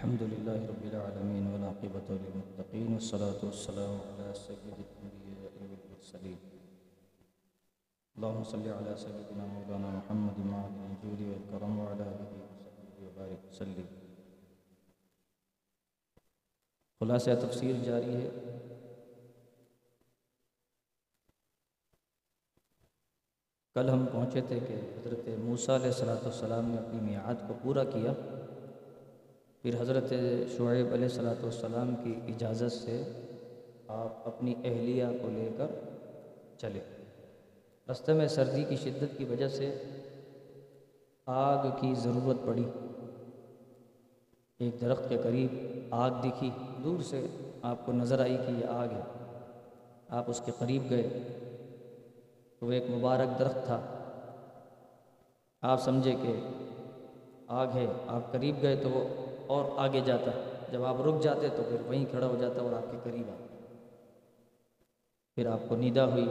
الحمد لله رب العالمين والعاقبة للمتقين والصلاة والسلام على سيد الأنبياء والمرسلين. اللهم صل على سيدنا مولانا محمد معدن الجود والكرم وعلى آله وصحبه وبارك وسلم. خلاصہ تفسیر جاری ہے. کل ہم پہنچے تھے کہ حضرت موسیٰ علیہ الصلاۃ والسلام نے اپنی میعاد کو پورا کیا. پھر حضرت شعیب علیہ الصلاۃ والسلام کی اجازت سے آپ اپنی اہلیہ کو لے کر چلے۔ رستے میں سردی کی شدت کی وجہ سے آگ کی ضرورت پڑی۔ ایک درخت کے قریب آگ دکھی۔ دور سے آپ کو نظر آئی کہ یہ آگ ہے۔ آپ اس کے قریب گئے۔ تو وہ ایک مبارک درخت تھا۔ آپ سمجھے کہ آگ ہے۔ آپ قریب گئے تو وہ اور آگے جاتا۔ جب آپ رک جاتے تو پھر وہیں کھڑا ہو جاتا اور آپ کے قریب آتا۔ پھر آپ کو نیدا ہوئی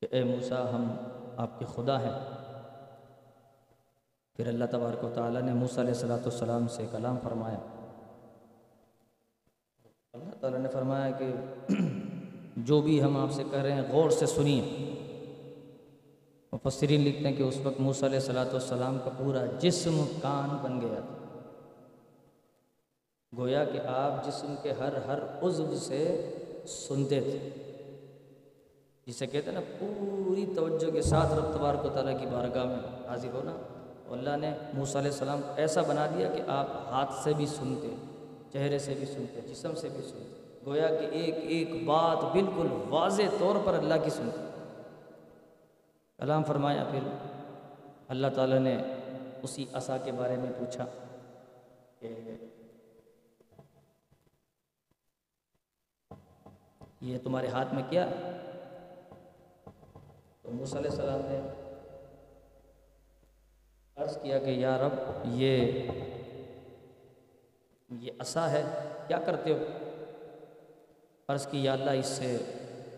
کہ اے موسیٰ، ہم آپ کے خدا ہیں۔ پھر اللہ تبارک و تعالیٰ نے موسیٰ علیہ السلاۃ والسلام سے کلام فرمایا۔ اللہ تعالیٰ نے فرمایا کہ جو بھی ہم آپ سے کہہ رہے ہیں، غور سے سنیے۔ مفسرین لکھتے ہیں کہ اس وقت موسیٰ علیہ السلاۃ والسلام کا پورا جسم کان بن گیا تھا۔ گویا کہ آپ جسم کے ہر ہر عضو سے سنتے تھے۔ جسے کہتے ہیں نا، پوری توجہ کے ساتھ رب تبارک و تعالیٰ کی بارگاہ میں حاضر ہونا۔ اللہ نے موسیٰ علیہ السلام کو ایسا بنا دیا کہ آپ ہاتھ سے بھی سنتے، چہرے سے بھی سنتے، جسم سے بھی سنتے۔ گویا کہ ایک ایک بات بالکل واضح طور پر اللہ کی سنتے۔ کلام فرمایا، پھر اللہ تعالیٰ نے اسی عصا کے بارے میں پوچھا کہ یہ تمہارے ہاتھ میں کیا؟ تو موسیٰ علیہ السلام نے عرض کیا کہ، یا رب، یہ یہ عصا ہے، کیا کرتے ہو؟ عرض کی، یا اللہ، اس سے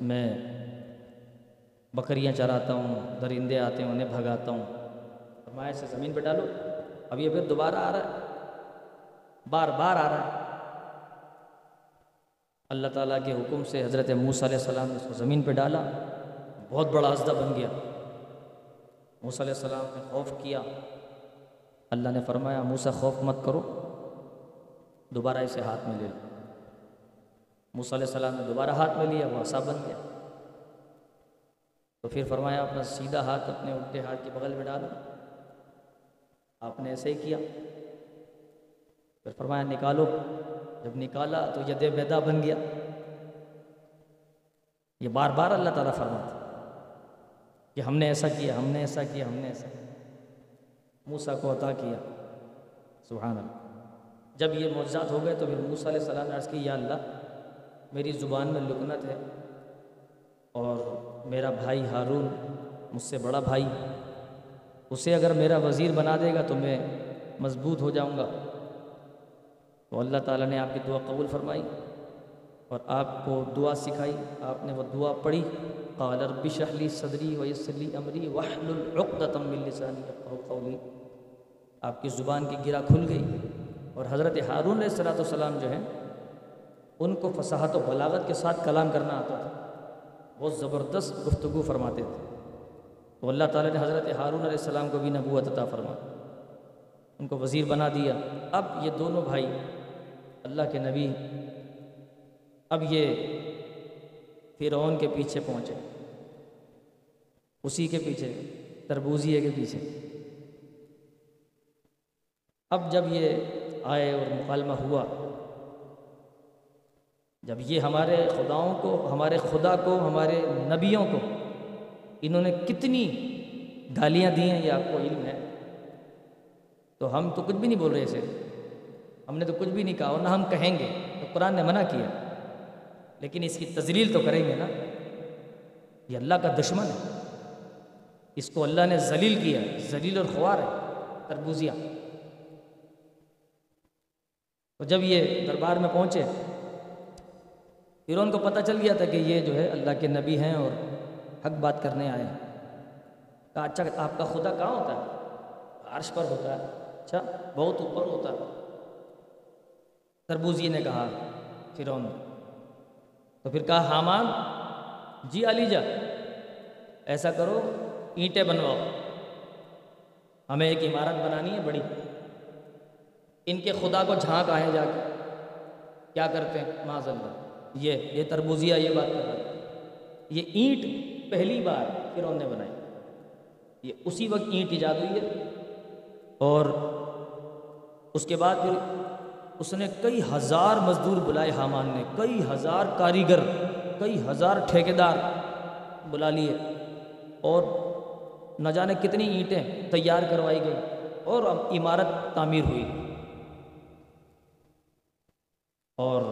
میں بکریاں چراتا ہوں درندے آتے ہیں انہیں بھگاتا ہوں فرمایا اسے زمین پہ ڈالو اب یہ پھر دوبارہ آ رہا ہے بار بار آ رہا ہے اللہ تعالیٰ کے حکم سے حضرت موسیٰ علیہ السلام نے اس کو زمین پہ ڈالا بہت بڑا ازدہ بن گیا موسیٰ علیہ السلام نے خوف کیا اللہ نے فرمایا موسیٰ خوف مت کرو دوبارہ اسے ہاتھ میں لے لو موسیٰ علیہ السلام نے دوبارہ ہاتھ میں لیا وہ عصا بن گیا تو پھر فرمایا، اپنا سیدھا ہاتھ اپنے الٹے ہاتھ کے بغل میں ڈالا آپ نے ایسے ہی کیا۔ پھر فرمایا، نکالو۔ جب نکالا تو ید بیدا بن گیا۔ یہ بار بار اللہ تعالیٰ فرماتا کہ ہم نے ایسا کیا، ہم نے ایسا کیا، ہم نے ایسا کیا۔ موسیٰ کو عطا کیا۔ سبحان اللہ۔ جب یہ معجزات ہو گئے تو پھر موسیٰ علیہ السلام نے عرض کی، یا اللہ، میری زبان میں لکنت ہے اور میرا بھائی ہارون، مجھ سے بڑا بھائی، اسے اگر میرا وزیر بنا دے گا تو میں مضبوط ہو جاؤں گا۔ تو اللہ تعالیٰ نے آپ کی دعا قبول فرمائی اور آپ کو دعا سکھائی۔ آپ نے وہ دعا پڑھی۔ قال رب اشرح لي صدری ويسر لي امری واحلل عقدة من لسانی يفقهوا قولی آپ کی زبان کی گرا کھل گئی اور حضرت ہارون علیہ الصلوۃ والسلام جو ہیں، ان کو فصاحت و بلاغت کے ساتھ کلام کرنا آتا تھا۔ بہت زبردست گفتگو فرماتے تھے۔ تو اللہ تعالیٰ نے حضرت ہارون علیہ السلام کو بھی نبوت عطا فرما۔ ان کو وزیر بنا دیا۔ اب یہ دونوں بھائی اللہ کے نبی اب یہ فرعون کے پیچھے پہنچے۔ اسی کے پیچھے تربوزیے کے پیچھے۔ اب جب یہ آئے اور مکالمہ ہوا جب یہ ہمارے خداؤں کو، ہمارے خدا کو، ہمارے نبیوں کو انہوں نے کتنی گالیاں دی ہیں یہ آپ کو علم ہے، تو ہم تو کچھ بھی نہیں بول رہے اسے۔ ہم نے تو کچھ بھی نہیں کہا اور نہ ہم کہیں گے۔ تو قرآن نے منع کیا۔ لیکن اس کی تزلیل تو کریں گے نا۔ یہ اللہ کا دشمن ہے۔ اس کو اللہ نے ذلیل کیا، ذلیل اور خوار ہے تربوزیہ تو جب یہ دربار میں پہنچے پھر ان کو پتہ چل گیا تھا کہ یہ جو ہے اللہ کے نبی ہیں اور حق بات کرنے آئے ہیں۔ کہا اچھا آپ کا خدا کہاں ہوتا ہے؟ عرش پر ہوتا ہے۔ اچھا بہت اوپر ہوتا تربوزی نے کہا فرون تو پھر کہا، حامان جی علی جا، ایسا کرو، اینٹیں بنواؤ۔ ہمیں ایک عمارت بنانی ہے، بڑی۔ ان کے خدا کو جھانک آئے جا کے۔ کیا کرتے ہیں؟ معاذ اللہ۔ یہ یہ تربوزیہ یہ بات کر رہا ہے۔ یہ اینٹ پہلی بار فرعون نے بنائی۔ یہ اسی وقت اینٹ ایجاد ہوئی ہے۔ اور اس کے بعد پھر اس نے کئی ہزار مزدور بلائے حامان نے، کئی ہزار کاریگر، کئی ہزار ٹھیکیدار بلا لیے۔ اور نہ جانے کتنی اینٹیں تیار کروائی گئی اور عمارت تعمیر ہوئی۔ اور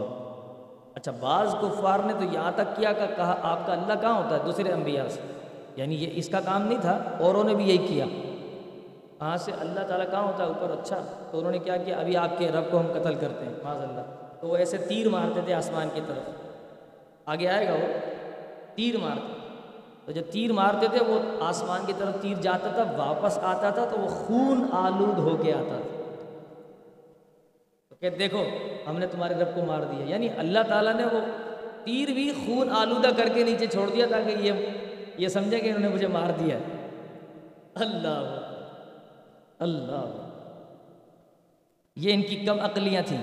اچھا بعض کفار نے تو یہاں تک کیا کہ کہا، آپ کا اللہ کہاں ہوتا ہے؟ دوسرے انبیاء سے۔ یعنی یہ اس کا کام نہیں تھا، اوروں نے بھی یہی کیا۔ وہاں سے اللہ تعالیٰ کہاں ہوتا ہے؟ اوپر۔ اچھا تو انہوں نے کیا کیا؟ ابھی آپ کے رب کو ہم قتل کرتے ہیں معاذ اللہ تو وہ ایسے تیر مارتے تھے آسمان کی طرف۔ آگے آئے گا وہ؟ تیر مارتے تو جب تیر مارتے تھے، وہ آسمان کی طرف تیر جاتا تھا، واپس آتا تھا، تو وہ خون آلود ہو کے آتا تھا۔ کہ دیکھو، ہم نے تمہارے رب کو مار دیا۔ یعنی اللہ تعالیٰ نے وہ تیر بھی خون آلودہ کر کے نیچے چھوڑ دیا تاکہ یہ یہ سمجھے کہ انہوں نے مجھے مار دیا۔ اللہ۔ اللہ۔ یہ ان کی کم عقلیاں تھیں۔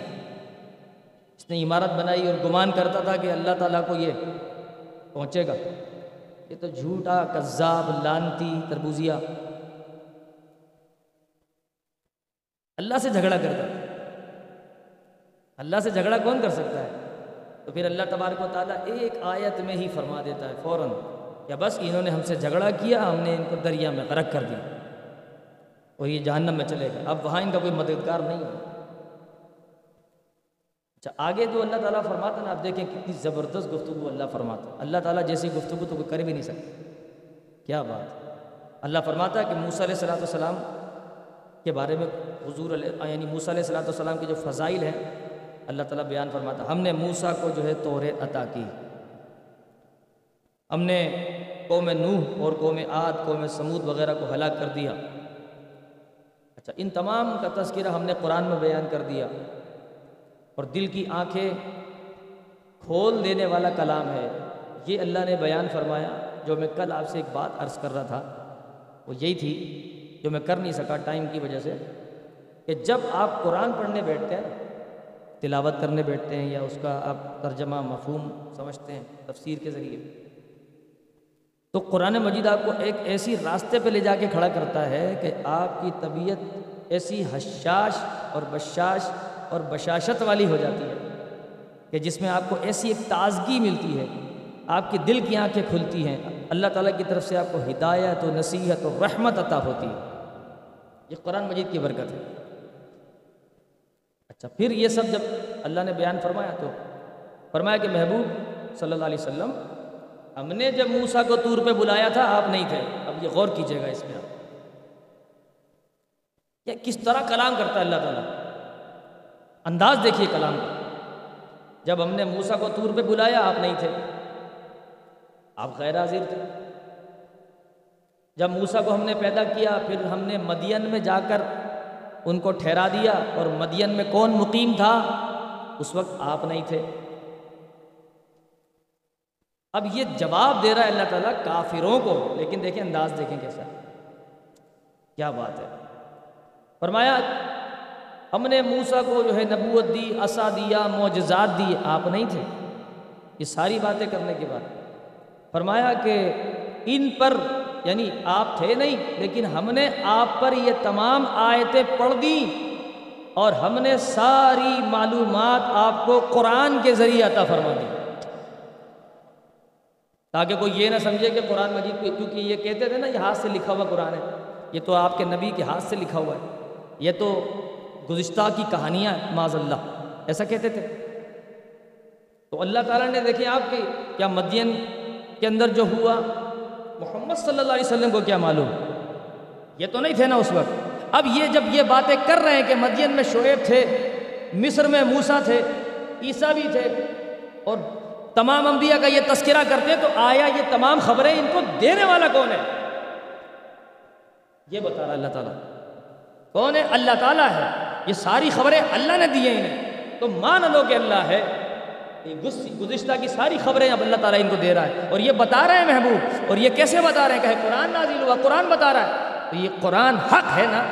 اس نے عمارت بنائی اور گمان کرتا تھا کہ اللہ تعالیٰ کو یہ پہنچے گا۔ یہ تو جھوٹا، کذاب، لانتی تربوزیا اللہ سے جھگڑا کرتا۔ تھا اللہ سے جھگڑا کون کر سکتا ہے؟ تو پھر اللہ تبارک و تعالیٰ ایک آیت میں ہی فرما دیتا ہے فوراً یا بس انہوں نے ہم سے جھگڑا کیا، ہم نے ان کو دریا میں غرق کر دیا اور یہ جہنم میں چلے گا اب وہاں ان کا کوئی مددگار نہیں ہے۔ اچھا آگے جو اللہ تعالیٰ فرماتا نا، آپ دیکھیں کتنی زبردست گفتگو اللہ فرماتا اللہ تعالیٰ جیسی گفتگو تو کوئی کر بھی نہیں سکتا۔ کیا بات؟ اللہ فرماتا ہے کہ موسیٰ علیہ السلاۃ والسلام کے بارے میں حضور علیہ یعنی موسیٰ علیہ السلاۃ والسلام کے جو فضائل ہیں اللہ تعالیٰ بیان فرماتا ہم نے موسا کو جو ہے تورے عطا کی۔ ہم نے قوم نوح اور قوم عاد، قوم سمود وغیرہ کو ہلاک کر دیا۔ اچھا ان تمام کا تذکرہ ہم نے قرآن میں بیان کر دیا۔ اور دل کی آنکھیں کھول دینے والا کلام ہے۔ یہ اللہ نے بیان فرمایا، جو میں کل آپ سے ایک بات عرض کر رہا تھا۔ وہ یہی تھی جو میں کر نہیں سکا، ٹائم کی وجہ سے، کہ جب آپ قرآن پڑھنے بیٹھتے ہیں تلاوت کرنے بیٹھتے ہیں یا اس کا آپ ترجمہ مفہوم سمجھتے ہیں تفسیر کے ذریعے۔ تو قرآن مجید آپ کو ایک ایسی راستے پہ لے جا کے کھڑا کرتا ہے کہ آپ کی طبیعت ایسی حشاش اور بشاش اور بشاشت والی ہو جاتی ہے کہ جس میں آپ کو ایسی ایک تازگی ملتی ہے، آپ کی دل کی آنکھیں کھلتی ہیں، اللہ تعالیٰ کی طرف سے آپ کو ہدایت و نصیحت و رحمت عطا ہوتی ہے۔ یہ قرآن مجید کی برکت ہے۔ اچھا پھر یہ سب جب اللہ نے بیان فرمایا تو فرمایا کہ محبوب صلی اللہ علیہ وسلم، ہم نے جب موسا کو طور پہ بلایا تھا، آپ نہیں تھے۔ اب یہ غور کیجیے گا اس میں۔ آپ یہ کس طرح کلام کرتا ہے اللہ تعالیٰ؟ انداز دیکھیے کلام کا جب ہم نے موسا کو طور پہ بلایا، آپ نہیں تھے۔ آپ غیر حاضر تھے۔ جب موسا کو ہم نے پیدا کیا، پھر ہم نے مدین میں جا کر ان کو ٹھہرا دیا اور مدین میں کون مقیم تھا؟ اس وقت آپ نہیں تھے۔ اب یہ جواب دے رہا ہے اللہ تعالیٰ کافروں کو، لیکن دیکھیں انداز دیکھیں کیسا کیا بات ہے؟ فرمایا، ہم نے موسا کو جو ہے نبوت دی اسا دیا، معجزات دی، آپ نہیں تھے۔ یہ ساری باتیں کرنے کے بعد۔ فرمایا کہ ان پر یعنی آپ تھے نہیں، لیکن ہم نے آپ پر یہ تمام آیتیں پڑھ دی اور ہم نے ساری معلومات آپ کو قرآن کے ذریعے عطا فرما دی۔ تاکہ کوئی یہ نہ سمجھے کہ قرآن مجید کو کیونکہ یہ کہتے تھے نا، یہ ہاتھ سے لکھا ہوا قرآن ہے۔ یہ تو آپ کے نبی کے ہاتھ سے لکھا ہوا ہے۔ یہ تو گزشتہ کی کہانیاں معذ اللہ ایسا کہتے تھے۔ تو اللہ تعالیٰ نے دیکھیں آپ کی کیا مدین کے اندر جو ہوا محمد صلی اللہ علیہ وسلم کو کیا معلوم؟ یہ تو نہیں تھے نا اس وقت۔ اب یہ جب یہ باتیں کر رہے ہیں کہ مدین میں شعیب تھے، مصر میں موسا تھے، عیسیٰ بھی تھے، اور تمام انبیاء کا یہ تذکرہ کرتے تو آیا یہ تمام خبریں ان کو دینے والا کون ہے؟ یہ بتا رہا اللہ تعالیٰ۔ کون ہے؟ اللہ تعالیٰ ہے۔ یہ ساری خبریں اللہ نے دی ہیں انہیں۔ تو مان لو کہ اللہ ہے۔ گزشتہ کی ساری خبریں اب اللہ تعالیٰ ان کو دے رہا ہے اور یہ بتا رہے ہیں محبوب اور یہ کیسے بتا رہے ہیں؟ کہ قرآن نازل ہوا، قرآن بتا رہا ہے۔ تو یہ قرآن حق ہے نا؟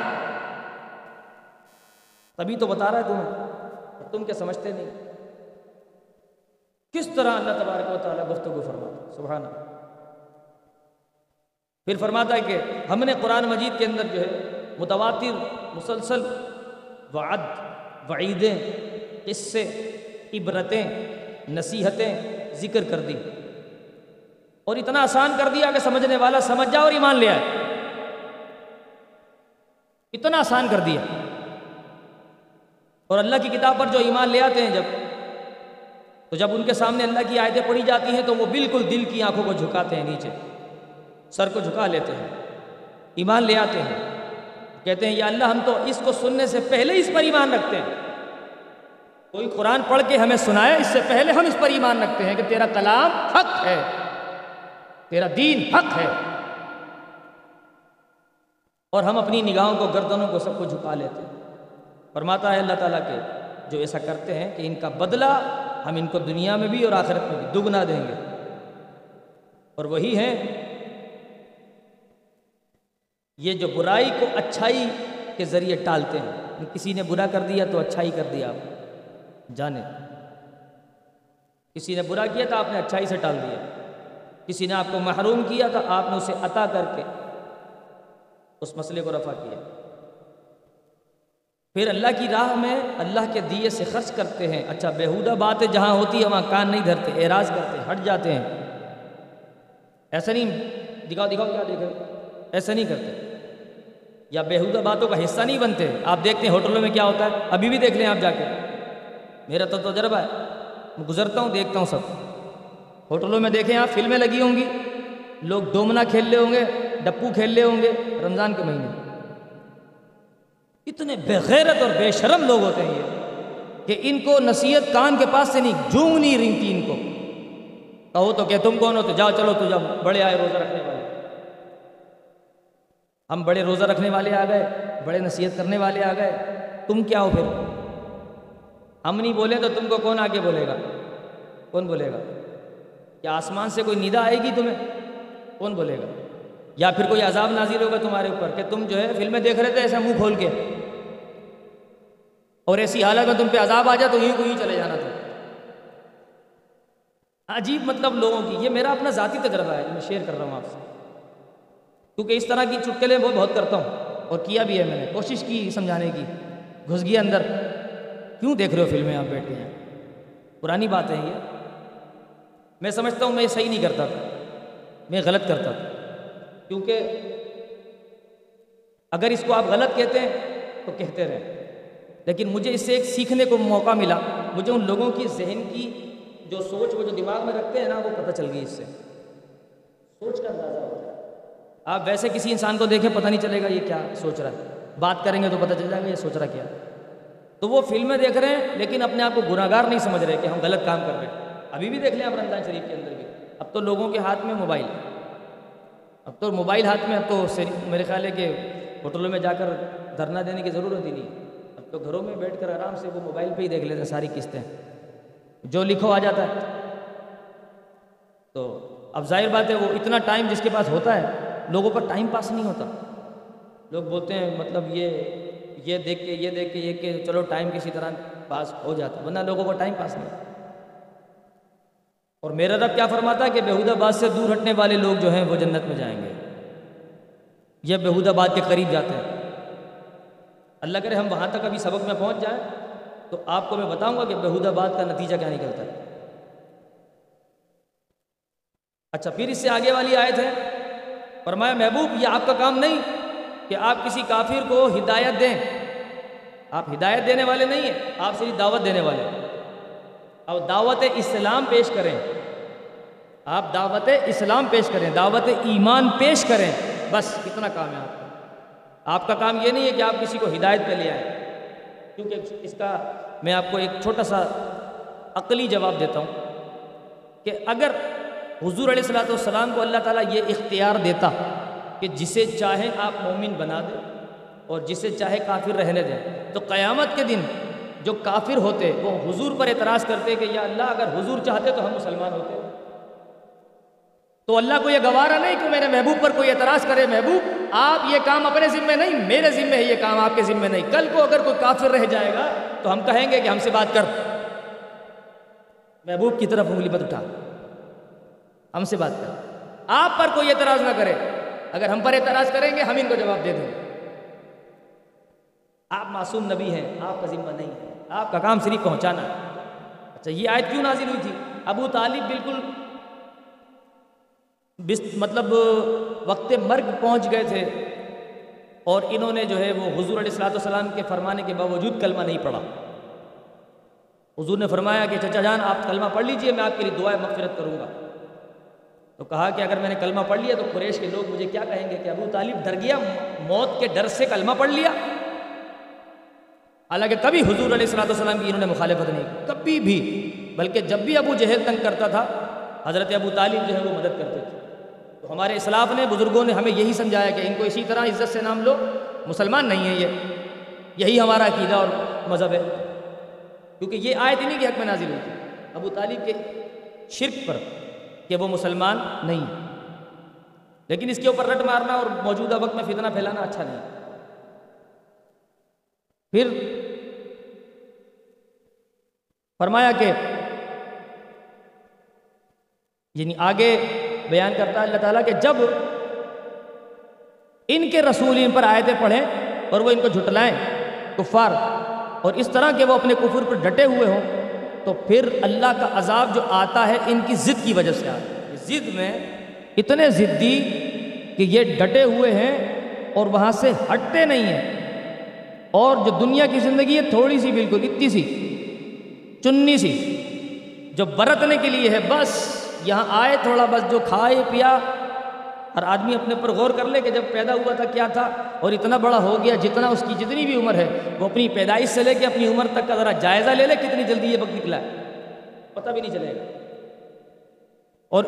تبھی تو بتا رہا ہے تمہیں۔ تم کیا سمجھتے نہیں؟ کس طرح اللہ تبارک و تعالیٰ گفتگو فرماتا سبحانہ پھر فرماتا ہے کہ ہم نے قرآن مجید کے اندر جو ہے، متواتر، مسلسل، وعد، وعیدیں، قصے، عبرتیں نصیحتیں ذکر کر دی اور اتنا آسان کر دیا کہ سمجھنے والا سمجھ جا اور ایمان لے آئے۔ اتنا آسان کر دیا۔ اور اللہ کی کتاب پر جو ایمان لے آتے ہیں جب، تو جب ان کے سامنے اللہ کی آیتیں پڑھی جاتی ہیں تو وہ بالکل دل کی آنکھوں کو جھکاتے ہیں نیچے، سر کو جھکا لیتے ہیں، ایمان لے آتے ہیں۔ کہتے ہیں، یا اللہ، ہم تو اس کو سننے سے پہلے اس پر ایمان رکھتے ہیں۔ کوئی قرآن پڑھ کے ہمیں سنائے، اس سے پہلے ہم اس پر ایمان رکھتے ہیں کہ تیرا کلام حق ہے، تیرا دین حق ہے۔ اور ہم اپنی نگاہوں کو، گردنوں کو سب کو جھکا لیتے ہیں۔ فرماتا ہے اللہ تعالیٰ کے، جو ایسا کرتے ہیں کہ ان کا بدلہ ہم ان کو دنیا میں بھی اور آخرت میں بھی دگنا دیں گے۔ اور وہی ہیں، یہ جو برائی کو اچھائی کے ذریعے ٹالتے ہیں۔ کسی نے برا کر دیا تو اچھائی کر دیا۔ آپ جانے۔ کسی نے برا کیا تو آپ نے اچھائی سے ٹال دیا۔ کسی نے آپ کو محروم کیا تو آپ نے اسے عطا کر کے اس مسئلے کو رفع کیا۔ پھر اللہ کی راہ میں اللہ کے دیے سے خرچ کرتے ہیں۔ اچھا بےحودہ باتیں جہاں ہوتی ہے وہاں کان نہیں دھرتے، اعراض کرتے، ہٹ جاتے ہیں۔ ایسا نہیں، دکھاؤ دکھاؤ کیا دیکھیں ایسا نہیں کرتے۔ یا بےحودہ باتوں کا حصہ نہیں بنتے۔ آپ دیکھتے ہیں ہوٹلوں میں کیا ہوتا ہے۔ ابھی بھی دیکھ لیں آپ جا کے۔ میرا تو تجربہ ہے۔ میں گزرتا ہوں، دیکھتا ہوں سب۔ ہوٹلوں میں دیکھیں آپ فلمیں لگی ہوں گی۔ لوگ ڈومنا کھیل لے ہوں گے، ڈپو کھیل لے ہوں گے رمضان کے مہینے۔ اتنے بغیرت اور بے شرم لوگ ہوتے ہیں یہ کہ ان کو نصیحت کان کے پاس سے نہیں جونگ نہیں رنگتی ان کو۔ کہو تو کہ تم کون ہو تو جاؤ، چلو تو جب بڑے آئے روزہ رکھنے والے۔ ہم بڑے روزہ رکھنے والے آ گئے، بڑے نصیحت کرنے والے آ گئے۔ تم کیا ہو پھر؟ ہم نہیں بولے تو تم کو کون آگے بولے گا؟ کون بولے گا؟ کیا آسمان سے کوئی نیدا آئے گی تمہیں؟ کون بولے گا؟ یا پھر کوئی عذاب نازل ہوگا تمہارے اوپر کہ تم جو ہے فلمیں دیکھ رہے تھے ایسا منہ کھول کے؟ اور ایسی حالت میں تم پہ عذاب آ جائے تو یہیں کو ہی چلے جانا تھا عجیب مطلب لوگوں کی، یہ میرا اپنا ذاتی تجربہ ہے، میں شیئر کر رہا ہوں آپ سے۔ کیونکہ اس طرح کی چٹکلیں وہ بہت کرتا ہوں، اور کیا بھی ہے میں نے، کوشش کی سمجھانے کی، گھس گیا اندر۔ کیوں دیکھ رہے ہو فلمیں آپ بیٹھ کے؟ ہیں پرانی بات ہے یہ۔ میں سمجھتا ہوں میں صحیح نہیں کرتا تھا۔ میں غلط کرتا تھا۔ کیونکہ اگر اس کو آپ غلط کہتے ہیں تو کہتے رہیں۔ لیکن مجھے اس سے ایک سیکھنے کو موقع ملا۔ مجھے ان لوگوں کی ذہن کی جو سوچ وہ جو دماغ میں رکھتے ہیں نا، وہ پتہ چل گئی اس سے۔ سوچ کا اندازہ ہوتا ہے۔ آپ ویسے کسی انسان کو دیکھیں، پتہ نہیں چلے گا یہ کیا سوچ رہا ہے۔ بات کریں گے تو پتہ چل جائے گا یہ سوچ رہا کیا تو وہ فلمیں دیکھ رہے ہیں، لیکن اپنے آپ کو گناہ گار نہیں سمجھ رہے کہ ہم غلط کام کر رہے ہیں۔ ابھی بھی دیکھ لیں آپ رمضان شریف کے اندر بھی۔ اب تو لوگوں کے ہاتھ میں موبائل اب تو موبائل ہاتھ میں، اب تو میرے خیال ہے کہ ہوٹلوں میں جا کر دھرنا دینے کی ضرورت ہی نہیں اب تو گھروں میں بیٹھ کر آرام سے وہ موبائل پہ ہی دیکھ لیتے ہیں، ساری قسطیں۔ جو لکھو آ جاتا ہے۔ تو اب ظاہر بات ہے، وہ اتنا ٹائم جس کے پاس ہوتا ہے، لوگوں پر ٹائم پاس نہیں ہوتا۔ لوگ بولتے ہیں مطلب یہ یہ دیکھ کے یہ دیکھ کے یہ کہ چلو ٹائم کسی طرح پاس ہو جاتا ورنہ لوگوں کو ٹائم پاس نہیں۔ اور میرا رب کیا فرماتا ہے کہ بہود آباد سے دور ہٹنے والے لوگ جو ہیں وہ جنت میں جائیں گے۔ یہ بہود آباد کے قریب جاتے ہیں۔ اللہ کرے ہم وہاں تک ابھی سبق میں پہنچ جائیں تو آپ کو میں بتاؤں گا کہ بہود آباد کا نتیجہ کیا نکلتا ہے۔ اچھا پھر اس سے آگے والی آئے تھے فرمایا، محبوب، یہ آپ کا کام نہیں۔ کہ آپ کسی کافر کو ہدایت دیں۔ آپ ہدایت دینے والے نہیں ہیں، آپ صرف دعوت دینے والے اب دعوت اسلام پیش کریں۔ آپ دعوت اسلام پیش کریں، دعوت ایمان پیش کریں۔ بس، کتنا کام ہے آپ کا۔ آپ کا کام یہ نہیں ہے کہ آپ کسی کو ہدایت پہ لے آئیں۔ کیونکہ اس کا میں آپ کو ایک چھوٹا سا عقلی جواب دیتا ہوں کہ اگر حضور علیہ السلاۃ والسلام کو اللہ تعالیٰ یہ اختیار دیتا کہ جسے چاہیں آپ مومن بنا دیں اور جسے چاہے کافر رہنے دیں۔ تو قیامت کے دن جو کافر ہوتے، وہ حضور پر اعتراض کرتے کہ یا اللہ، اگر حضور چاہتے تو ہم مسلمان ہوتے۔ تو اللہ کو یہ گوارا نہیں کہ میرے محبوب پر کوئی اعتراض کرے، محبوب، آپ یہ کام اپنے ذمے نہیں، میرے ذمے ہے یہ کام آپ کے ذمے نہیں۔ کل کو اگر کوئی کافر رہ جائے گا تو ہم کہیں گے کہ ہم سے بات کر۔ محبوب کی طرف انگلی مت اٹھا۔ ہم سے بات کر۔ آپ پر کوئی اعتراض نہ کرے۔ اگر ہم پر اعتراض کریں گے، ہم ان کو جواب دے دیں آپ معصوم نبی ہیں، آپ کا ذمہ نہیں ہے۔ آپ کا کام صرف پہنچانا ہے۔ اچھا یہ آیت کیوں نازل ہوئی تھی؟ ابو طالب بالکل مطلب وقت مرگ پہنچ گئے تھے اور انہوں نے جو ہے وہ حضور علیہ السلاۃ والسلام کے فرمانے کے باوجود کلمہ نہیں پڑھا۔ حضور نے فرمایا کہ، چچا جان، آپ کلمہ پڑھ لیجیے، میں آپ کے لیے دعائیں مغفرت کروں گا۔ تو کہا کہ اگر میں نے کلمہ پڑھ لیا تو قریش کے لوگ مجھے کیا کہیں گے کہ ابو طالب ڈر گیا، موت کے ڈر سے کلمہ پڑھ لیا۔ حالانکہ کبھی حضور علیہ السلاۃ والسلام کی انہوں نے مخالفت نہیں کی۔ کبھی بھی، بلکہ جب بھی ابو جہل تنگ کرتا تھا، حضرت ابو طالب جو ہے وہ مدد کرتے تھے۔ تو ہمارے اسلاف نے، بزرگوں نے ہمیں یہی سمجھایا کہ ان کو اسی طرح عزت سے نام لو، مسلمان نہیں ہے یہ۔ یہی ہمارا عقیدہ اور مذہب ہے۔ کیونکہ یہ آیت انہیں کی حق میں نازل ہوئی تھی۔ ابو طالب کے شرک پر کہ وہ مسلمان نہیں لیکن اس کے اوپر رٹ مارنا اور موجودہ وقت میں فتنہ پھیلانا اچھا نہیں۔ پھر فرمایا کہ یعنی آگے بیان کرتا ہے اللہ تعالیٰ کہ جب ان کے رسول ان پر آیتیں پڑھیں اور وہ ان کو جھٹلائیں، کفار، اور اس طرح کہ وہ اپنے کفر پر ڈٹے ہوئے ہوں تو پھر اللہ کا عذاب جو آتا ہے ان کی ضد کی وجہ سے آتا ہے۔ ضد میں اتنے ضدی کہ یہ ڈٹے ہوئے ہیں اور وہاں سے ہٹتے نہیں ہیں۔ اور جو دنیا کی زندگی ہے تھوڑی سی بالکل اتنی سی چنی سی۔ جو برتنے کے لیے ہے بس یہاں آئے تھوڑا بس جو کھائے پیا۔ ہر آدمی اپنے پر غور کر لے کہ جب پیدا ہوا تھا کیا تھا اور اتنا بڑا ہو گیا جتنا اس کی جتنی بھی عمر ہے، وہ اپنی پیدائش سے لے کے اپنی عمر تک کا ذرا جائزہ لے لے کتنی جلدی یہ وقت نکلا ہے۔ پتہ بھی نہیں چلے گا۔ اور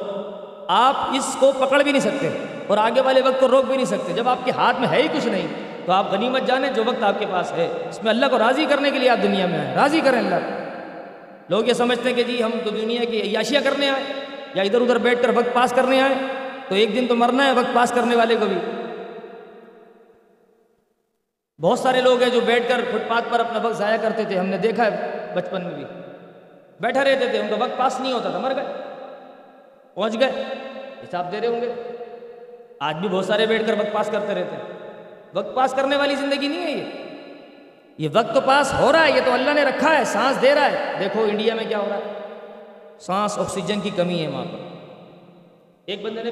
آپ اس کو پکڑ بھی نہیں سکتے اور آگے والے وقت کو روک بھی نہیں سکتے۔ جب آپ کے ہاتھ میں ہے ہی کچھ نہیں، تو آپ غنیمت جانیں جو وقت آپ کے پاس ہے۔ اس میں اللہ کو راضی کرنے کے لیے آپ دنیا میں آئیں راضی کریں اللہ۔ لوگ یہ سمجھتے ہیں کہ جی ہم تو دنیا کی عیاشیاں کرنے آئے یا ادھر ادھر بیٹھ کر وقت پاس کرنے آئے۔ تو ایک دن تو مرنا ہے، وقت پاس کرنے والے کو بھی۔ بہت سارے لوگ ہیں جو بیٹھ کر فٹ پاتھ پر اپنا وقت ضائع کرتے تھے، ہم نے دیکھا ہے بچپن میں بھی۔ بیٹھا رہتے تھے، ان کا وقت پاس نہیں ہوتا تھا، مر گئے، پہنچ گئے، حساب دے رہے ہوں گے۔ آج بھی بہت سارے بیٹھ کر وقت پاس کرتے رہتے ہیں۔ وقت پاس کرنے والی زندگی نہیں ہے یہ۔ یہ وقت تو پاس ہو رہا ہے، یہ تو اللہ نے رکھا ہے، سانس دے رہا ہے۔ دیکھو انڈیا میں کیا ہو رہا ہے۔ سانس، آکسیجن کی کمی ہے وہاں پر۔ ایک بندے نے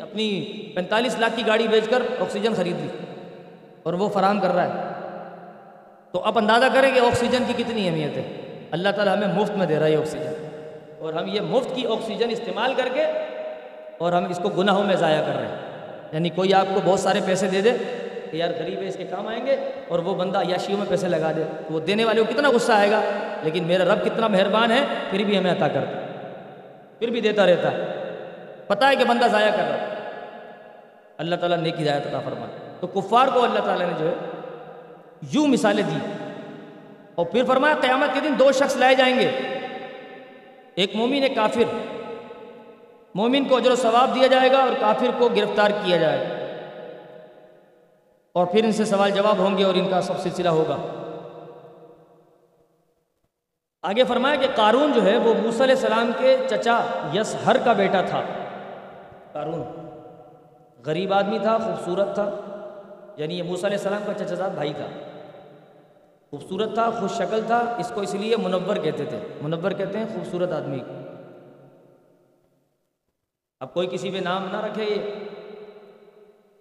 اپنی پینتالیس لاکھ کی گاڑی بیچ کر آکسیجن خرید لی اور وہ فراہم کر رہا ہے۔ تو اب اندازہ کریں کہ آکسیجن کی کتنی اہمیت ہے۔ اللہ تعالیٰ ہمیں مفت میں دے رہا ہے آکسیجن۔ اور ہم یہ مفت کی آکسیجن استعمال کر کے اور ہم اس کو گناہوں میں ضائع کر رہے ہیں۔ یعنی کوئی آپ کو بہت سارے پیسے دے دے کہ یار غریب ہے اس کے کام آئیں گے اور وہ بندہ یاشیوں میں پیسے لگا دے۔ تو وہ دینے والے کو کتنا غصہ آئے گا؟ لیکن میرا رب کتنا مہربان ہے، پھر بھی ہمیں عطا کرتا پھر بھی دیتا رہتا ہے۔ پتہ ہے کہ بندہ ضائع کر رہا ہے۔ اللہ تعالیٰ نیکی ضائع عطا فرما تو کفار کو اللہ تعالیٰ نے جو ہے یوں مثالیں دی۔ اور پھر فرمایا قیامت کے دن دو شخص لائے جائیں گے۔ ایک مومن، ایک کافر۔ مومن کو اجر و ثواب دیا جائے گا اور کافر کو گرفتار کیا جائے۔ گا اور پھر ان سے سوال جواب ہوں گے اور ان کا سب سلسلہ ہوگا۔ آگے فرمایا کہ قارون جو ہے وہ موسیٰ علیہ السلام کے چچا یس ہر کا بیٹا تھا۔ قارون۔ غریب آدمی تھا، خوبصورت تھا یعنی یہ موسیٰ علیہ السلام کا چچا زاد بھائی تھا۔ خوبصورت تھا، خوش شکل تھا، اس کو اس لیے منور کہتے تھے۔ منور کہتے ہیں خوبصورت آدمی۔ کو اب کوئی کسی پہ نام نہ رکھے یہ۔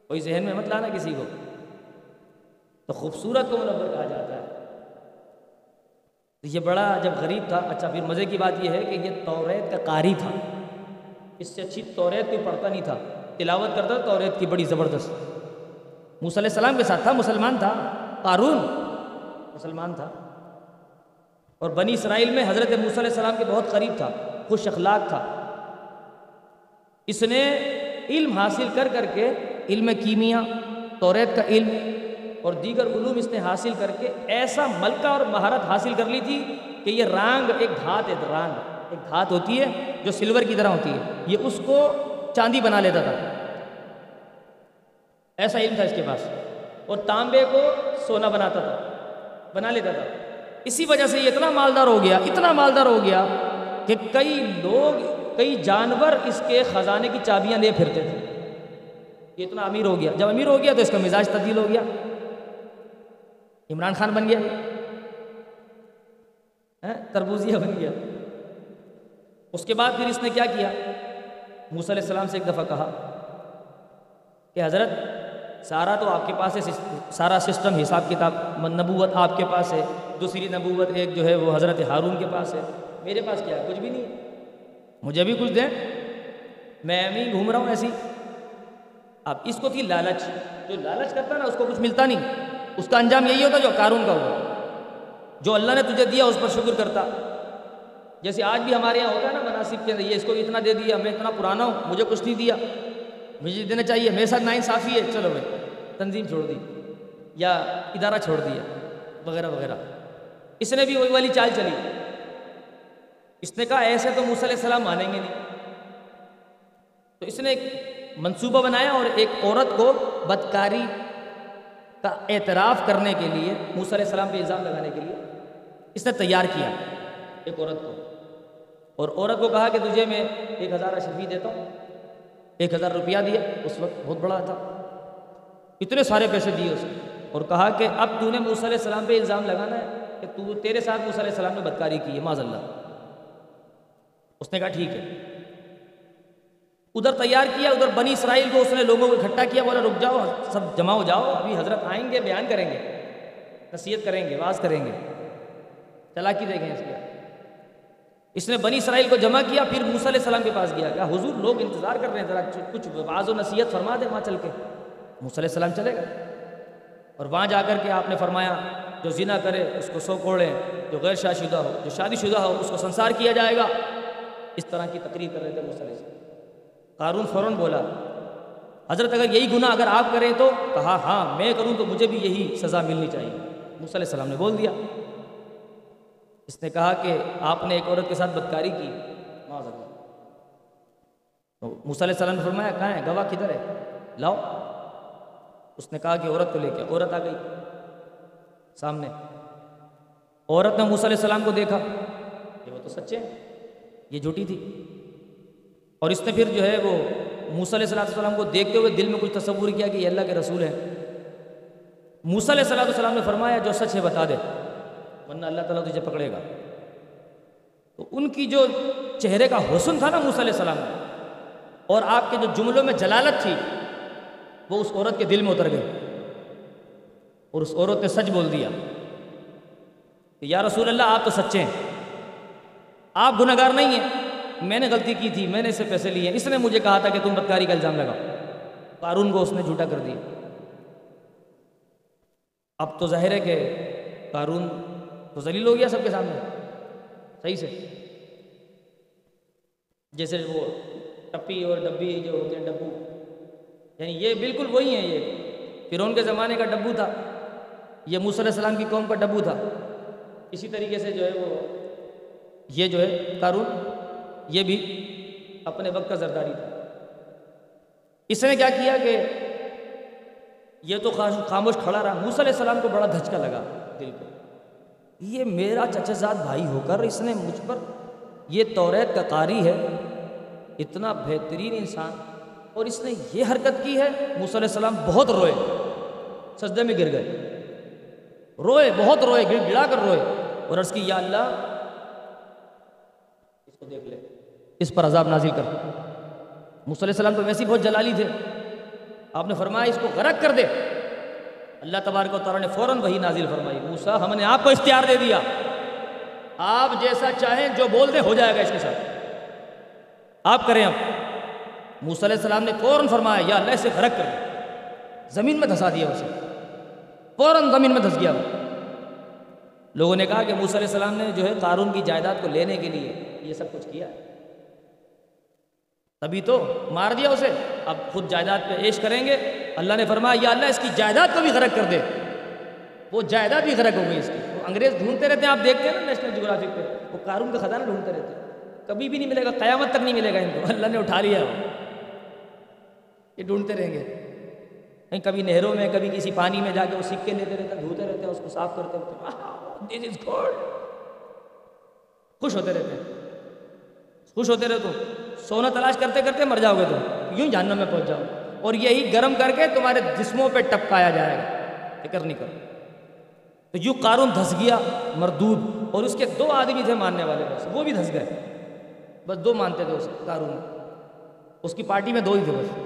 کوئی ذہن میں مت لانا کسی کو۔ تو خوبصورت کو منور کہا جاتا ہے۔ یہ بڑا جب غریب تھا اچھا پھر مزے کی بات یہ ہے کہ یہ توریت کا قاری تھا۔ اس سے اچھی توریت کوئی پڑھتا نہیں تھا۔ تلاوت کرتا تھا، توریت کی بڑی زبردست۔ موسیٰ علیہ السلام کے ساتھ تھا، مسلمان تھا۔ قارون مسلمان تھا۔ اور بنی اسرائیل میں حضرت موسیٰ علیہ السلام کے بہت قریب تھا، خوش اخلاق تھا۔ اس نے علم حاصل کر کر کے علم کیمیا، توریت کا علم اور دیگر علوم اس نے حاصل کر کے ایسا ملکہ اور مہارت حاصل کر لی تھی کہ یہ رانگ، ایک دھات ہے، رانگ۔ ایک دھات ہوتی ہے جو سلور کی طرح ہوتی ہے۔ یہ اس کو چاندی بنا لیتا تھا۔ ایسا علم تھا اس کے پاس۔ اور تانبے کو سونا بناتا تھا۔ بنا لیتا تھا۔ اسی وجہ سے یہ اتنا مالدار ہو گیا، اتنا مالدار ہو گیا کہ کئی لوگ، کئی جانور اس کے خزانے کی چابیاں لے پھرتے تھے۔ یہ اتنا امیر ہو گیا۔ جب امیر ہو گیا تو اس کا مزاج تبدیل ہو گیا۔ عمران خان بن گیا۔ ہاں، تربوزیہ بن گیا۔ اس کے بعد پھر اس نے کیا کیا؟ موسیٰ علیہ السلام سے ایک دفعہ کہا کہ حضرت، سارا تو آپ کے پاس ہے سارا سسٹم حساب کتاب نبوت آپ کے پاس ہے، دوسری نبوت، ایک جو ہے وہ حضرت ہارون کے پاس ہے، میرے پاس کیا ہے؟ کچھ بھی نہیں مجھے بھی کچھ دیں۔ میں بھی گھوم رہا ہوں ایسی۔ اب اس کو تھی لالچ۔ جو لالچ کرتا نا، اس کو کچھ ملتا نہیں۔ اس کا انجام یہی ہوتا جو قارون کا ہوا۔ جو اللہ نے تجھے دیا، اس پر شکر کرتا۔ جیسے آج بھی ہمارے یہاں ہوتا ہے نا مناسب کے اندر یہ اس کو اتنا دے دیا، میں اتنا پرانا ہوں، مجھے کچھ نہیں دیا۔ مجھے دینا چاہیے، میرے ساتھ ناانصافی ہے۔ چلو بھائی، تنظیم چھوڑ دی۔ یا ادارہ چھوڑ دیا، وغیرہ وغیرہ۔ اس نے بھی وہی والی چال چلی۔ اس نے کہا، ایسے تو موسیٰ علیہ السلام مانیں گے نہیں۔ تو اس نے ایک منصوبہ بنایا اور ایک عورت کو بدکاری کا اعتراف کرنے کے لیے، موسیٰ علیہ السلام پہ الزام لگانے کے لیے، اس نے تیار کیا۔ ایک عورت کو۔ اور عورت کو کہا کہ تجھے میں ایک ہزار اشرفی دیتا ہوں۔ ایک ہزار روپیہ دیا، اس وقت بہت بڑا تھا۔ اتنے سارے پیسے دیے اس کو اور کہا کہ اب تو نے موسیٰ علیہ السلام پہ الزام لگانا ہے کہ تو تیرے ساتھ موسیٰ علیہ السلام نے بدکاری کی ہے معذ اللہ اس نے کہا ٹھیک ہے۔ ادھر تیار کیا، ادھر بنی اسرائیل کو اس نے لوگوں کو اکٹھا کیا، بولا رک جاؤ، سب جمع ہو جاؤ، ابھی حضرت آئیں گے، بیان کریں گے، نصیحت کریں گے واز کریں گے۔ چلاکی دیکھیں اس کے اس نے بنی اسرائیل کو جمع کیا، پھر موسیٰ علیہ السلام کے پاس گیا۔ کہا، حضور، لوگ انتظار کر رہے ہیں، ذرا کچھ واض و نصیحت فرما دے وہاں چل کے۔ موسیٰ علیہ السلام چلے گا اور وہاں جا کر کے آپ نے فرمایا، جو زنا کرے، اس کو سو کوڑیں جو غیر شادی شدہ ہو، جو شادی شدہ ہو، اس کو سنسار کیا جائے گا۔ اس طرح کی تقریر کر رہے تھے موسیٰ علیہ السلام۔ قارون فوراً بولا، حضرت، اگر یہی گناہ اگر آپ کریں تو؟ کہا ہاں میں کروں تو مجھے بھی یہی سزا ملنی چاہیے۔ موسیٰ علیہ السلام نے بول دیا۔ اس نے کہا کہ آپ نے ایک عورت کے ساتھ بدکاری کی۔ تو موسیٰ علیہ السلام نے فرمایا، کہاں ہے؟ گواہ کدھر ہے؟ لاؤ۔ اس نے کہا کہ عورت کو لے کے۔ عورت آ گئی سامنے۔ عورت نے موسیٰ علیہ السلام کو دیکھا۔ کہ وہ تو سچے یہ جھوٹی تھی۔ اور اس نے پھر جو ہے وہ موسیٰ علیہ السلام کو دیکھتے ہوئے دل میں کچھ تصور کیا کہ یہ اللہ کے رسول ہے موسیٰ علیہ السلام نے فرمایا، جو سچ ہے بتا دے۔ ورنہ اللہ تعالیٰ تجھے پکڑے گا۔ تو ان کی جو چہرے کا حسن تھا نا موسیٰ علیہ السلام اور آپ کے جو جملوں میں جلالت تھی، وہ اس عورت کے دل میں اتر گئی۔ اور اس عورت نے سچ بول دیا کہ یا رسول اللہ، آپ تو سچے ہیں۔ آپ گناہ گار نہیں ہیں۔ میں نے غلطی کی تھی، میں نے اسے پیسے لیے۔ اس نے مجھے کہا تھا کہ تم بدکاری کا الزام لگا قارون کو اس نے جھوٹا کر دیا۔ اب تو ظاہر ہے کہ قارون تو ذلیل ہو گیا سب کے سامنے۔ صحیح سے۔ جیسے وہ ٹپی اور ڈبی جو ہوتے ہیں، ڈبو۔ یعنی یہ بالکل وہی ہیں یہ۔ فرعون کے زمانے کا ڈبو تھا۔ یہ موسیٰ علیہ السلام کی قوم کا ڈبو تھا۔ اسی طریقے سے جو ہے وہ، یہ جو ہے قارون، یہ بھی اپنے وقت کا زرداری تھا۔ اس نے کیا کیا کہ یہ تو خاموش کھڑا رہا۔ موسیٰ علیہ السلام کو بڑا دھچکا لگا دل کو۔ یہ میرا چچا زاد بھائی ہو کر اس نے مجھ پر یہ توریت کا قاری ہے، اتنا بہترین انسان، اور اس نے یہ حرکت کی ہے، موسیٰ علیہ السلام بہت روئے، سجدے میں گر گئے، روئے، بہت روئے گر گڑا کر روئے، اور عرض کی، یا اللہ، اس کو دیکھ لے، اس پر عذاب نازل کر۔ موسیٰ علیہ السلام تو ویسے بہت جلالی تھے۔ آپ نے فرمایا، اس کو غرق کر دے۔ اللہ تبارک و تعالیٰ نے فوراً وہی نازل فرمائی، موسیٰ، ہم نے آپ کو اختیار دے دیا۔ آپ جیسا چاہیں جو بول دیں ہو جائے گا اس کے ساتھ۔ آپ کریں اب۔ موسیٰ علیہ السلام نے فوراً فرمایا، یا اللہ سے غرق کر زمین میں دھسا دیا اسے۔ فوراً زمین میں دھس گیا وہ۔ لوگوں نے کہا کہ موسیٰ علیہ السلام نے جو ہے قارون کی جائیداد کو لینے کے لیے یہ سب کچھ کیا۔ تبھی تو مار دیا اسے۔ اب خود جائیداد پہ عیش کریں گے۔ اللہ نے فرمایا، یا اللہ اس کی جائیداد کو بھی غرق کر دے۔ وہ جائیداد بھی غرق ہو گئی اس کی۔ وہ انگریز ڈھونڈتے رہتے ہیں، آپ دیکھتے ہیں نا نیشنل جغرافک پہ۔ وہ قارون کا خزانہ ڈھونڈتے رہتے ہیں۔ کبھی بھی نہیں ملے گا، قیامت تک نہیں ملے گا ان کو۔ اللہ نے اٹھا لیا۔ وہ یہ ڈھونڈتے رہیں گے۔ کہیں کبھی نہروں میں، کبھی کسی پانی میں جا کے وہ سکے لیتے رہتے ہیں، دھوتے رہتے ہیں، اس کو صاف کرتے رہتے ہیں۔ خوش ہوتے رہتے ہیں۔ خوش ہوتے رہتے سونا تلاش کرتے کرتے مر جاؤ گے تو۔ یوں جہنم میں پہنچ جاؤ۔ اور یہی گرم کر کے تمہارے جسموں پہ ٹپکایا جائے گا۔ فکر نہیں کرو۔ تو یوں قارون دھس گیا، مردود، اور اس کے دو آدمی تھے ماننے والے بس، وہ بھی دھس گئے۔ بس دو مانتے تھے اس قارون۔ اس کی پارٹی میں دو ہی تھے بس۔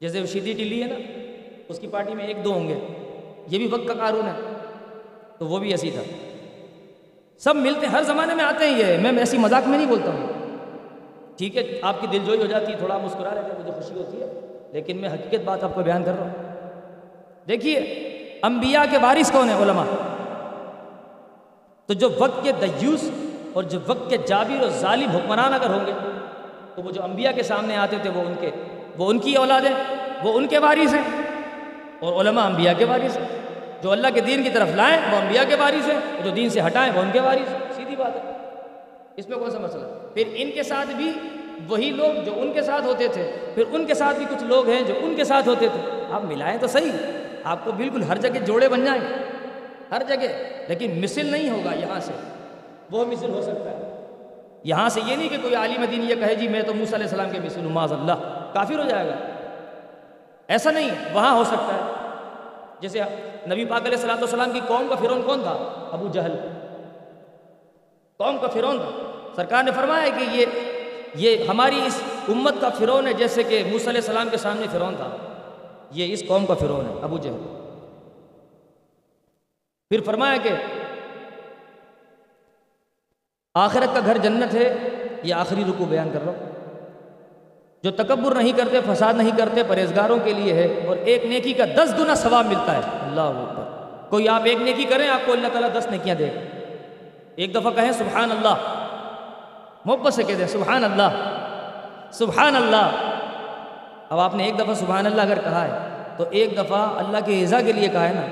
جیسے شیدی ٹلی ہے نا، اس کی پارٹی میں ایک دو ہوں گے۔ یہ بھی وقت کا قارون ہے، تو وہ بھی ایسی تھا۔ سب ملتے، ہر زمانے میں آتے ہیں یہ۔ میں ایسی مذاق میں نہیں بولتا ہوں۔ ٹھیک ہے، آپ کی دل جوئی ہو جاتی ہے تھوڑا مسکرا رہے ہیں مجھے خوشی ہوتی ہے، لیکن میں حقیقت بات آپ کو بیان کر رہا ہوں۔ دیکھیے، انبیاء کے وارث کون ہیں؟ علماء۔ تو جو وقت کے دیوس اور جو وقت کے جابر اور ظالم حکمران اگر ہوں گے، تو وہ جو انبیاء کے سامنے آتے تھے، وہ ان کے، وہ ان کی اولاد ہیں، وہ ان کے وارث ہیں۔ اور علماء انبیاء کے وارث ہیں۔ جو اللہ کے دین کی طرف لائیں، وہ انبیاء کے وارث ہیں، جو دین سے ہٹائیں، وہ ان کے وارث ہیں۔ سیدھی بات ہے۔ اس میں کون سا مسئلہ؟ پھر ان کے ساتھ بھی وہی لوگ جو ان کے ساتھ ہوتے تھے، پھر ان کے ساتھ بھی کچھ لوگ ہیں جو ان کے ساتھ ہوتے تھے۔ آپ ملائیں تو صحیح، آپ کو بالکل ہر جگہ جوڑے بن جائیں۔ ہر جگہ، لیکن مثل نہیں ہوگا یہاں سے۔ وہ مثل ہو سکتا ہے۔ یہاں سے یہ نہیں کہ کوئی عالم دین یہ کہے جی میں تو موسیٰ علیہ السلام کے مثل ہوں، معاذ اللہ، کافر ہو جائے گا۔ ایسا نہیں، وہاں ہو سکتا ہے۔ جیسے نبی پاک علیہ السلام والسلام کی قوم کا فرون کون تھا؟ ابو جہل۔ قوم کا فرون تھا۔ سرکار نے فرمایا کہ یہ یہ ہماری اس امت کا فرون ہے، جیسے کہ موسیٰ علیہ السلام کے سامنے فرون تھا۔ یہ اس قوم کا فرون ہے، ابو جہل۔ پھر فرمایا کہ آخرت کا گھر جنت ہے، یہ آخری رکو بیان کر رہا ہوں۔ جو تکبر نہیں کرتے، فساد نہیں کرتے، پرہیزگاروں کے لیے ہے، اور ایک نیکی کا دس گنا ثواب ملتا ہے۔ اللہ اکبر۔ کوئی آپ ایک نیکی کریں، آپ کو اللہ تعالیٰ دس نیکیاں دے۔ ایک دفعہ کہیں سبحان اللہ محبت سے کہہ دیں سبحان اللہ سبحان اللہ اب آپ نے ایک دفعہ سبحان اللہ اگر کہا ہے، تو ایک دفعہ اللہ کے اعزا کے لیے کہا ہے نا،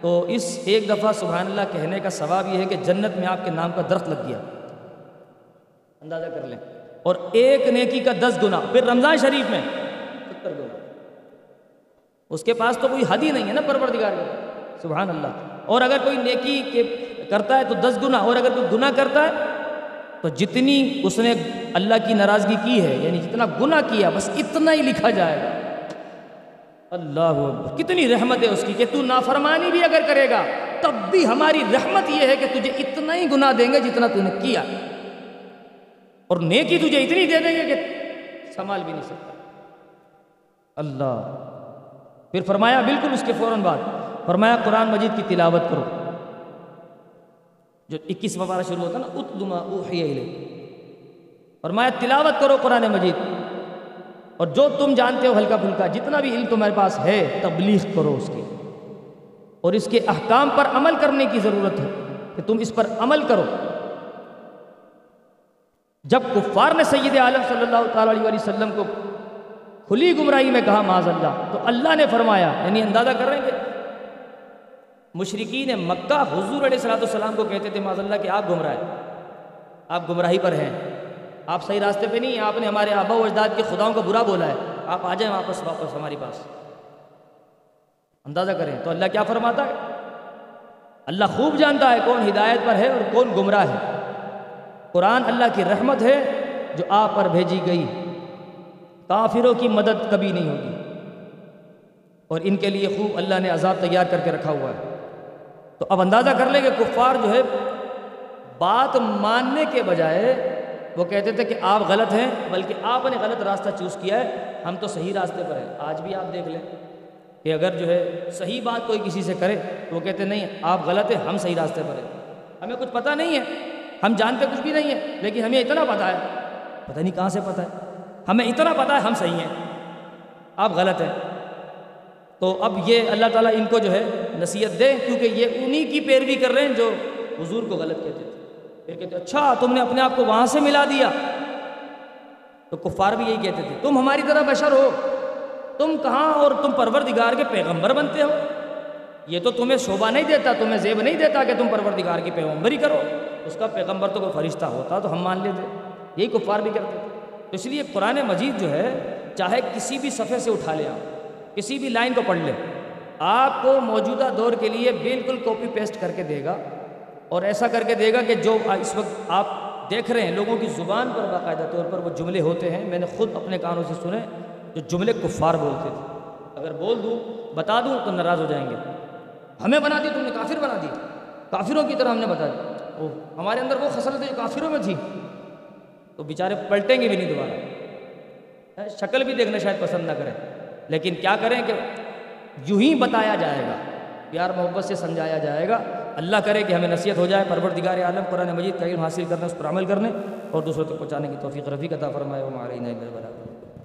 تو اس ایک دفعہ سبحان اللہ کہنے کا ثواب یہ ہے کہ جنت میں آپ کے نام کا درخت لگ گیا۔ اندازہ کر لیں۔ اور ایک نیکی کا دس گنا پھر رمضان شریف میں ستر گنا اس کے پاس تو کوئی حد ہی نہیں ہے نا، پروردگار کا سبحان اللہ اور اگر کوئی نیکی کے کرتا ہے تو دس گنا اور اگر کوئی گناہ کرتا ہے تو جتنی اس نے اللہ کی ناراضگی کی ہے یعنی جتنا گناہ کیا، بس اتنا ہی لکھا جائے گا۔ اللہ کتنی رحمت ہے اس کی کہ تو نافرمانی بھی اگر کرے گا، تب بھی ہماری رحمت یہ ہے کہ تجھے اتنا ہی گناہ دیں گے جتنا تو نے کیا۔ اور نیکی تجھے اتنی دے دیں گے کہ سنبھال بھی نہیں سکتا۔ اللہ، پھر فرمایا بالکل اس کے فوراً بعد، فرمایا قرآن مجید کی تلاوت کرو۔ جو اکیس مبارہ شروع ہوتا نا اتدما اوحی فرمایا، تلاوت کرو قرآن مجید۔ اور جو تم جانتے ہو ہلکا پھلکا، جتنا بھی علم تمہارے پاس ہے، تبلیغ کرو اس کی اور اس کے احکام پر عمل کرنے کی ضرورت ہے کہ تم اس پر عمل کرو۔ جب کفار نے سید عالم صلی اللہ تعالیٰ علیہ وسلم کو کھلی گمراہی میں کہا معاذ اللہ، تو اللہ نے فرمایا یعنی اندازہ کر رہے ہیں کہ مشرقین مکہ حضور علیہ صلاۃ السلام کو کہتے تھے، معاذ اللہ کہ آپ گمراہ آپ گمراہی پر ہیں، آپ صحیح راستے پہ نہیں ہیں، آپ نے ہمارے آبا و اجداد کے خداؤں کا برا بولا ہے، آپ آ جائیں واپس واپس ہمارے پاس۔ اندازہ کریں، تو اللہ کیا فرماتا ہے؟ اللہ خوب جانتا ہے کون ہدایت پر ہے اور کون گمراہ ہے۔ قرآن اللہ کی رحمت ہے جو آپ پر بھیجی گئی۔ کافروں کی مدد کبھی نہیں ہوگی۔ اور ان کے لیے خوب اللہ نے عذاب تیار کر کے رکھا ہوا ہے۔ تو اب اندازہ کر لیں کہ کفار جو ہے، بات ماننے کے بجائے وہ کہتے تھے کہ آپ غلط ہیں، بلکہ آپ نے غلط راستہ چوز کیا ہے، ہم تو صحیح راستے پر ہیں۔ آج بھی آپ دیکھ لیں کہ اگر جو ہے صحیح بات کوئی کسی سے کرے تو وہ کہتے نہیں، آپ غلط ہیں، ہم صحیح راستے پر ہیں۔ ہمیں کچھ پتہ نہیں ہے، ہم جانتے کچھ بھی نہیں ہیں لیکن ہمیں اتنا پتہ ہے۔ پتہ نہیں کہاں سے پتہ ہے۔ ہمیں اتنا پتہ ہے، ہم صحیح ہیں۔ آپ غلط ہیں۔ تو اب یہ اللہ تعالیٰ ان کو جو ہے نصیحت دے، کیونکہ یہ انہی کی پیروی کر رہے ہیں جو حضور کو غلط کہتے تھے۔ پھر کہتے اچھا تم نے اپنے آپ کو وہاں سے ملا دیا۔ تو کفار بھی یہی کہتے تھے، تم ہماری طرح بشر ہو۔ تم کہاں اور تم پروردگار کے پیغمبر بنتے ہو؟ یہ تو تمہیں شعبہ نہیں دیتا، تمہیں زیب نہیں دیتا کہ تم پروردگار کی پیغمبری کرو۔ اس کا پیغمبر تو کوئی فرشتہ ہوتا تو ہم مان لیتے۔ یہی کفار بھی کرتے تھے۔ تو اس لیے قرآن مجید جو ہے، چاہے کسی بھی صفحے سے اٹھا لے آپ۔ کسی بھی لائن کو پڑھ لے۔ آپ کو موجودہ دور کے لیے بالکل کاپی پیسٹ کر کے دے گا اور ایسا کر کے دے گا کہ جو اس وقت آپ دیکھ رہے ہیں، لوگوں کی زبان پر باقاعدہ طور پر وہ جملے ہوتے ہیں۔ میں نے خود اپنے کانوں سے سنے جو جملے کفار بولتے تھے۔ اگر بول دوں، بتا دوں تو ناراض ہو جائیں گے۔ ہمیں بنا دی، تم نے کافر بنا دی۔ کافروں کی طرح ہم نے بتا دی۔ او ہمارے اندر وہ خسرت جو کافروں میں تھی تو بیچارے پلٹیں گے بھی نہیں دوبارہ۔ شکل بھی دیکھنا شاید پسند نہ کریں۔ لیکن کیا کریں کہ یوں ہی بتایا جائے گا۔ پیار محبت سے سمجھایا جائے گا۔ اللہ کرے کہ ہمیں نصیحت ہو جائے، پروردگار عالم قرآن مجید کا علم حاصل کرنے اس پر عمل کرنے اور دوسروں تک پہنچانے کی توفیق رفیق عطا فرمائے۔ وہ ہمارے